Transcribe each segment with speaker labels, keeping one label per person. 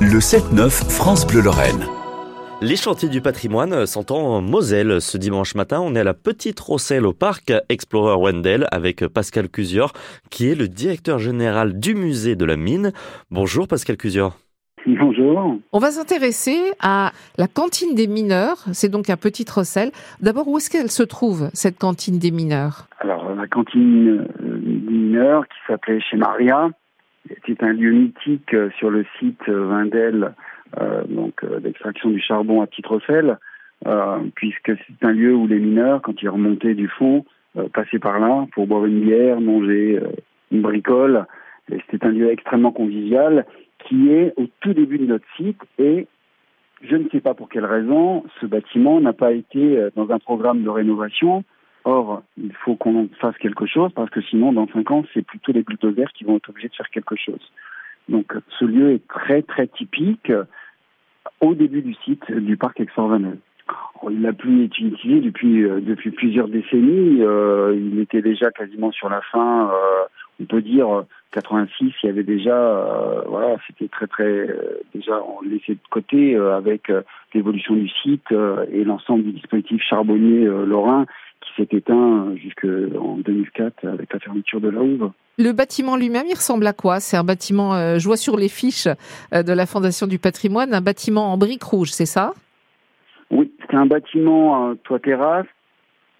Speaker 1: Le 7-9 France Bleu Lorraine.
Speaker 2: Les chantiers du patrimoine sont en Moselle. Ce dimanche matin, on est à la Petite Rosselle au parc Explorer Wendell avec Pascal Cusior, qui est le directeur général du musée de la mine. Bonjour Pascal Cusior.
Speaker 3: Bonjour.
Speaker 4: On va s'intéresser à la cantine des mineurs. C'est donc à Petite Rosselle. D'abord, où est-ce qu'elle se trouve, cette cantine des mineurs?
Speaker 3: Alors, la cantine euh, des mineurs qui s'appelait chez Maria, c'est un lieu mythique euh, sur le site euh, Wendel euh, donc d'extraction du charbon à Titrocel, euh, puisque c'est un lieu où les mineurs, quand ils remontaient du fond, passaient par là pour boire une bière, manger une bricole. C'était un lieu extrêmement convivial qui est au tout début de notre site et je ne sais pas pour quelle raison, ce bâtiment n'a pas été dans un programme de rénovation. Or, il faut qu'on fasse quelque chose parce que sinon, dans cinq ans, c'est plutôt les bulldozers qui vont être obligés de faire quelque chose. Donc, ce lieu est très, très typique euh, au début du site du parc Exorvanel. Il n'a plus été utilisé depuis, euh, depuis plusieurs décennies. Euh, il était déjà quasiment sur la fin. on peut dire euh, 86, il y avait déjà, voilà, c'était très très déjà on laissait de côté avec l'évolution du site et l'ensemble du dispositif charbonnier lorrain qui s'est éteint jusqu'en 2004 avec la fermeture de la Houve.
Speaker 4: Le bâtiment lui-même, il ressemble à quoi? C'est un bâtiment, euh, je vois sur les fiches euh, de la Fondation du patrimoine, un bâtiment en briques rouges, c'est ça?
Speaker 3: Oui, c'était un bâtiment euh, toit terrasse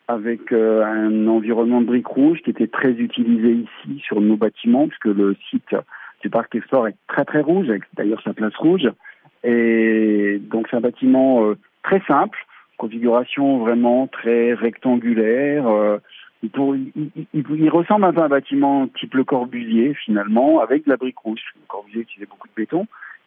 Speaker 3: avec euh, un environnement de briques rouges qui était très utilisé ici sur nos bâtiments puisque le site du parc Explore est très très rouge avec d'ailleurs sa place rouge. Et donc c'est un bâtiment très simple, configuration vraiment très rectangulaire. euh, il, pour- il- il- il- il ressemble un peu à un bâtiment type Le Corbusier finalement avec de la brique rouge. Le Corbusier utilisait beaucoup de béton.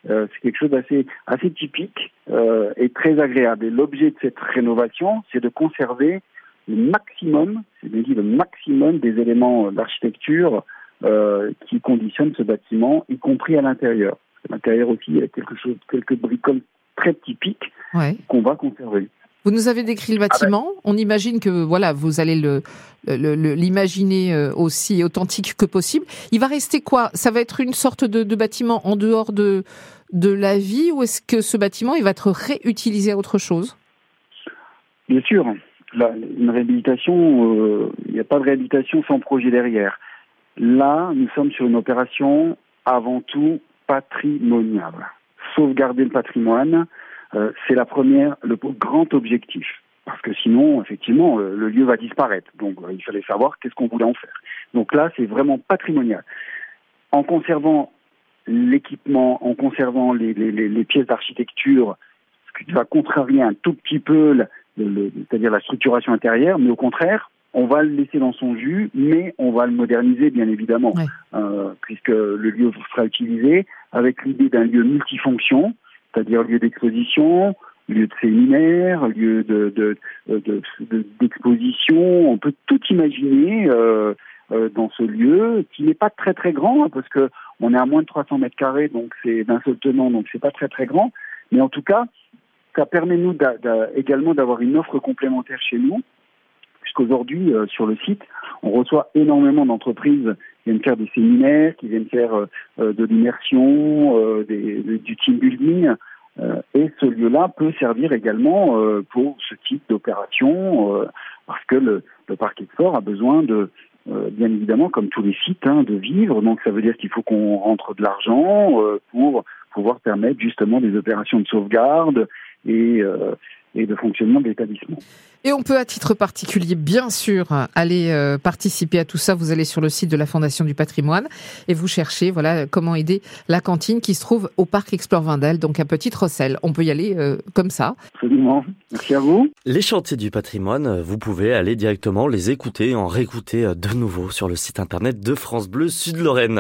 Speaker 3: Euh, c'est quelque chose d'assez assez typique euh, et très agréable. Et l'objet de cette rénovation, c'est de conserver le maximum, c'est dit le maximum des éléments euh, d'architecture euh, qui conditionnent ce bâtiment, y compris à l'intérieur. À l'intérieur aussi, il y a quelque chose, quelques bricoles très typiques
Speaker 4: Ouais.
Speaker 3: qu'on va conserver.
Speaker 4: Vous nous avez décrit le bâtiment. On imagine que voilà, vous allez le le- le- l'imaginer euh, aussi authentique que possible. Il va rester quoi? Ça va être une sorte de, de bâtiment en dehors de de la vie ou est-ce que ce bâtiment il va être réutilisé à autre chose?
Speaker 3: Bien sûr, la- une réhabilitation, euh, il n'y a pas de réhabilitation sans projet derrière. Là, nous sommes sur une opération avant tout patrimoniale. Sauvegarder le patrimoine, euh, c'est la première, le grand objectif. Parce que sinon, effectivement, euh, le lieu va disparaître. Donc, euh, il fallait savoir qu'est-ce qu'on voulait en faire. Donc là, c'est vraiment patrimonial. En conservant l'équipement, en conservant les, les- les- les pièces d'architecture, ce qui va contrarier un tout petit peu la- le- le- c'est-à-dire la structuration intérieure, mais au contraire, on va le laisser dans son jus, mais on va le moderniser bien évidemment, euh, puisque le lieu sera utilisé avec l'idée d'un lieu multifonction, c'est-à-dire lieu d'exposition, lieu de séminaire, lieu de, de, de- de- d'exposition. On peut tout imaginer euh, euh, dans ce lieu qui n'est pas très très grand, hein, parce que on est à moins de 300 mètres carrés, donc c'est d'un seul tenant, donc c'est pas très très grand, mais en tout cas, ça permet nous d'a- également d'avoir une offre complémentaire chez nous, puisqu'aujourd'hui euh, sur le site, on reçoit énormément d'entreprises qui viennent faire des séminaires, qui viennent faire euh, euh, de l'immersion, euh, du team building, et ce lieu-là peut servir également pour ce type d'opération, parce que le, le parc Export a besoin de bien évidemment, comme tous les sites, hein, de vivre. Donc, ça veut dire qu'il faut qu'on rentre de l'argent pour pouvoir permettre justement des opérations de sauvegarde et, et de fonctionnement de l'établissement.
Speaker 4: Et on peut à titre particulier, bien sûr, aller euh, participer à tout ça. Vous allez sur le site de la Fondation du patrimoine et vous cherchez voilà comment aider la cantine qui se trouve au parc Explore Vindel, donc à Petite Rosselle. On peut y aller euh, comme ça.
Speaker 3: Absolument. Merci à vous.
Speaker 2: Les chantiers du patrimoine, vous pouvez aller directement les écouter et en réécouter de nouveau sur le site internet de France Bleu Sud-Lorraine.